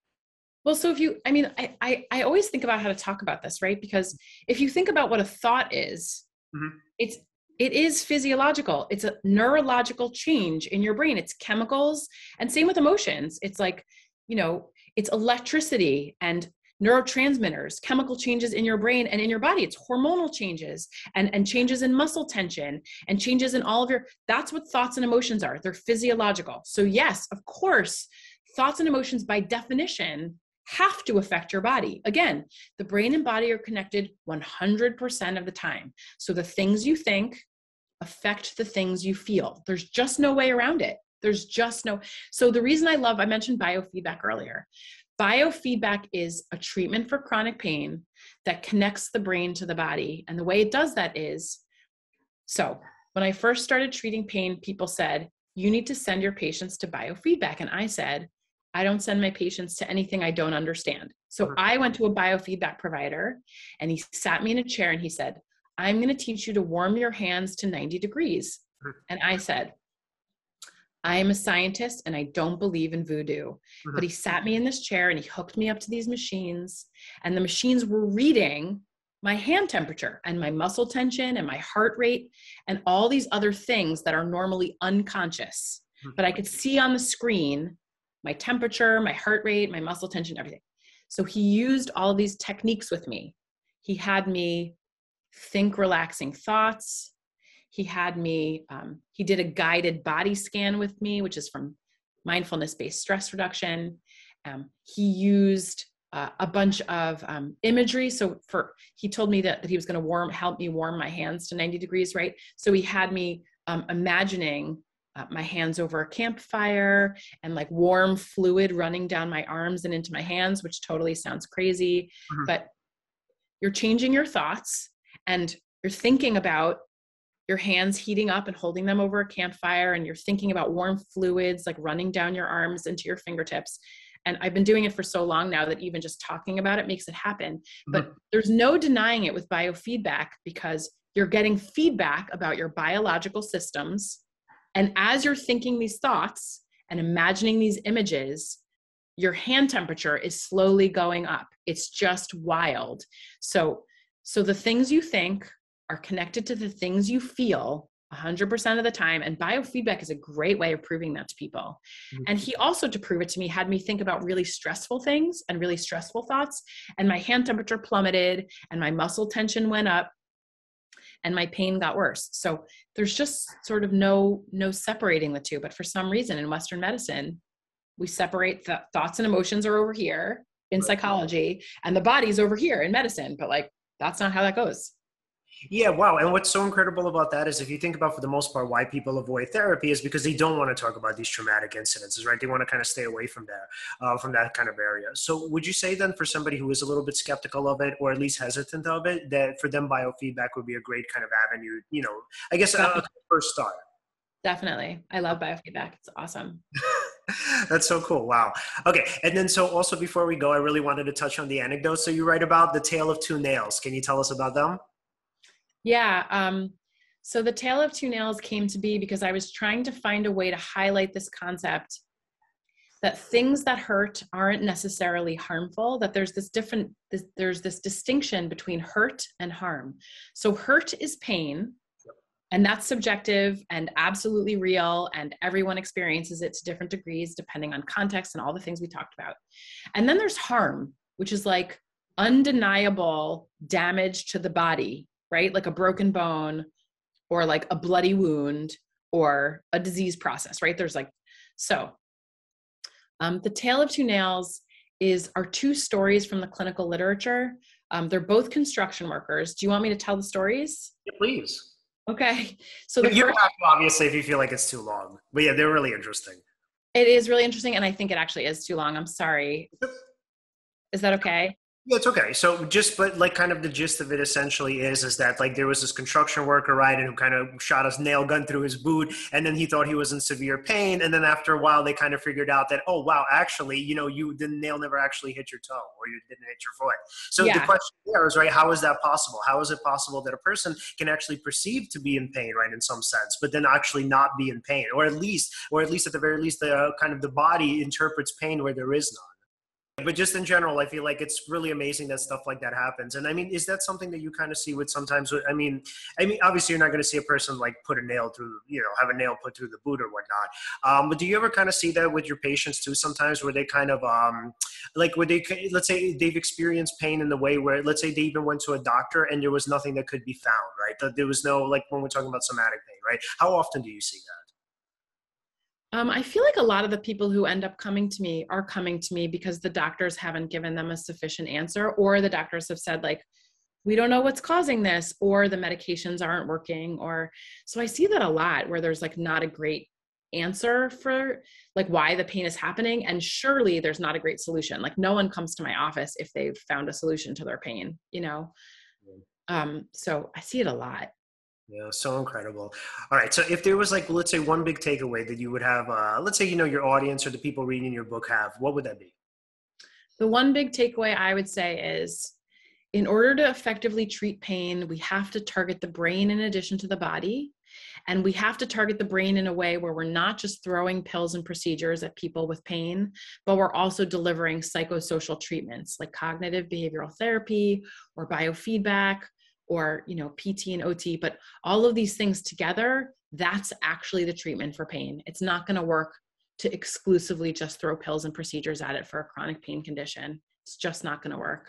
Well, so if you, I mean, I, I, I always think about how to talk about this, right? Because if you think about what a thought is, mm-hmm. it's it is physiological. It's a neurological change in your brain. It's chemicals and same with emotions. It's like you know it's electricity and neurotransmitters chemical changes in your brain and in your body. It's hormonal changes and and changes in muscle tension and changes in all of your that's what thoughts and emotions are. They're physiological. So yes of course thoughts and emotions by definition have to affect your body. Again, the brain and body are connected 100% of the time. So the things you think affect the things you feel. There's just no way around it. There's just no. So the reason I love, I mentioned biofeedback earlier. Biofeedback is a treatment for chronic pain that connects the brain to the body. And the way it does that is so when I first started treating pain, people said, you need to send your patients to biofeedback. And I said, I don't send my patients to anything I don't understand. So mm-hmm. I went to a biofeedback provider and he sat me in a chair and he said, I'm going to teach you to warm your hands to 90 degrees. Mm-hmm. And I said, I am a scientist and I don't believe in voodoo. Mm-hmm. But he sat me in this chair and he hooked me up to these machines, and the machines were reading my hand temperature and my muscle tension and my heart rate and all these other things that are normally unconscious. Mm-hmm. But I could see on the screen my temperature, my heart rate, my muscle tension, everything. So he used all of these techniques with me. He had me think relaxing thoughts. He had me, um, he did a guided body scan with me, which is from mindfulness based stress reduction. Um, he used uh, a bunch of um, imagery. So for he told me that, that he was going to warm help me warm my hands to 90 degrees, right? So he had me um, imagining uh, my hands over a campfire and like warm fluid running down my arms and into my hands, which totally sounds crazy. Mm-hmm. But you're changing your thoughts and you're thinking about your hands heating up and holding them over a campfire and you're thinking about warm fluids like running down your arms into your fingertips and i've been doing it for so long now that even just talking about it makes it happen mm-hmm. but there's no denying it with biofeedback because you're getting feedback about your biological systems and as you're thinking these thoughts and imagining these images, your hand temperature is slowly going up. It's just wild. So, so the things you think are connected to the things you feel 100% of the time and biofeedback is a great way of proving that to people mm-hmm. and he also to prove it to me had me think about really stressful things and really stressful thoughts and my hand temperature plummeted and my muscle tension went up and my pain got worse. So there's just sort of no no separating the two but for some reason in western medicine we separate the thoughts and emotions are over here in psychology and the body's over here in medicine but like that's not how that goes yeah, wow. And what's so incredible about that is if you think about for the most part why people avoid therapy is because they don't want to talk about these traumatic incidences, right? They want to kind of stay away from there, uh, from that kind of area. So would you say then for somebody who is a little bit skeptical of it or at least hesitant of it, that for them biofeedback would be a great kind of avenue, you know, I guess a, a first start. Definitely. I love biofeedback. It's awesome. That's so cool. Wow. Okay. And then, so also before we go, I really wanted to touch on the anecdotes. So you write about the tale of two nails. Can you tell us about them? Yeah. Um, so the Tale of Two Nails came to be because I was trying to find a way to highlight this concept that things that hurt aren't necessarily harmful that there's this different this, there's this distinction between hurt and harm so hurt is pain and that's subjective and absolutely real and everyone experiences it to different degrees depending on context and all the things we talked about and then there's harm which is like undeniable damage to the body right like a broken bone or like a bloody wound or a disease process right there's like so um, the tale of two nails is are two stories from the clinical literature um, they're both construction workers do you want me to tell the stories yeah, please Okay. So the you first, obviously if you feel like it's too long. But yeah, they're really interesting. It is really interesting, and I think it actually is too long. I'm sorry. Is that okay? Yeah, it's okay. So just, but like kind of the gist of it essentially is, is that like there was this construction worker, right, and who kind of shot a nail gun through his boot, and then he thought he was in severe pain, and then after a while they kind of figured out that, oh wow, actually, you know, you the nail never actually hit your toe or you didn't hit your foot. So yeah. the question there is, right, how is that possible? How is it possible that a person can actually perceive to be in pain, right, in some sense, but then actually not be in pain, or at least, or at least at the very least, the uh, kind of the body interprets pain where there is none but just in general i feel like it's really amazing that stuff like that happens. And i mean is that something that you kind of see with sometimes i mean i mean obviously you're not going to see a person like put a nail through you know have a nail put through the boot or whatnot. Um, but do you ever kind of see that with your patients too sometimes where they kind of um, like where they let's say they've experienced pain in the way where let's say they even went to a doctor and there was nothing that could be found right? That there was no like when we're talking about somatic pain right? How often do you see that um, I feel like a lot of the people who end up coming to me are coming to me because the doctors haven't given them a sufficient answer, or the doctors have said, like, we don't know what's causing this, or the medications aren't working. Or so I see that a lot where there's like not a great answer for like why the pain is happening. And surely there's not a great solution. Like, no one comes to my office if they've found a solution to their pain, you know? Um, so I see it a lot. Yeah, so incredible. All right, so if there was like, let's say, one big takeaway that you would have, uh, let's say, you know, your audience or the people reading your book have, what would that be? The one big takeaway I would say is in order to effectively treat pain, we have to target the brain in addition to the body. And we have to target the brain in a way where we're not just throwing pills and procedures at people with pain, but we're also delivering psychosocial treatments like cognitive behavioral therapy or biofeedback or you know pt and ot but all of these things together that's actually the treatment for pain. It's not going to work to exclusively just throw pills and procedures at it for a chronic pain condition. It's just not going to work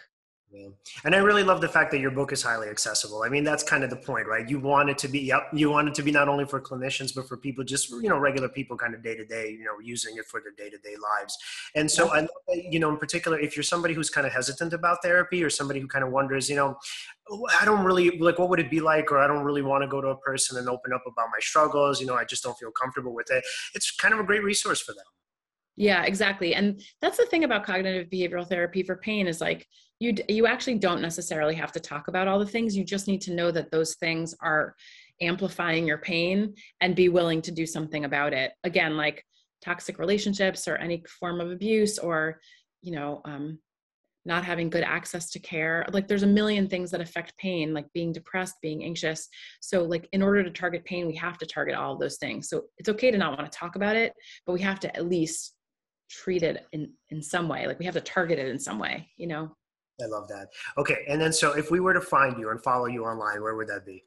yeah. And I really love the fact that your book is highly accessible. I mean, that's kind of the point, right? You want it to be, yep, you want it to be not only for clinicians, but for people, just, you know, regular people kind of day to day, you know, using it for their day to day lives. And so I, you know, in particular, if you're somebody who's kind of hesitant about therapy or somebody who kind of wonders, you know, oh, I don't really like what would it be like, or I don't really want to go to a person and open up about my struggles. You know, I just don't feel comfortable with it. It's kind of a great resource for them. Yeah, exactly. And that's the thing about cognitive behavioral therapy for pain is like you you actually don't necessarily have to talk about all the things. You just need to know that those things are amplifying your pain and be willing to do something about it. Again, like toxic relationships or any form of abuse or you know um, not having good access to care. Like there's a million things that affect pain like being depressed being anxious. So like in order to target pain we have to target all of those things. So it's okay to not want to talk about it but we have to at least treat it in in some way. Like we have to target it in some way you know i love that. Okay and then so if we were to find you and follow you online where would that be?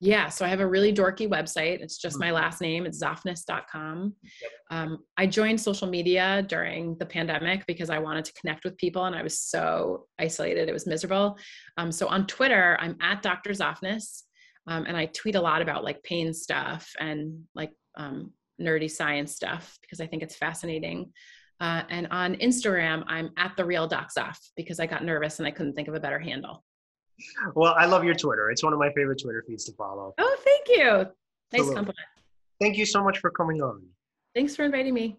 Yeah so i have a really dorky website. It's just my mm-hmm. last name. It's zoffness.com yep. um, i joined social media during the pandemic because i wanted to connect with people and i was so isolated it was miserable. Um, so on twitter i'm at dr zoffness um, and i tweet a lot about like pain stuff and like um, nerdy science stuff because i think it's fascinating uh, and on Instagram, I'm at the real Doc Zoffness because I got nervous and I couldn't think of a better handle. Well, I love your Twitter. It's one of my favorite Twitter feeds to follow. Oh, thank you. Nice compliment. Thank you so much for coming on. Thanks for inviting me.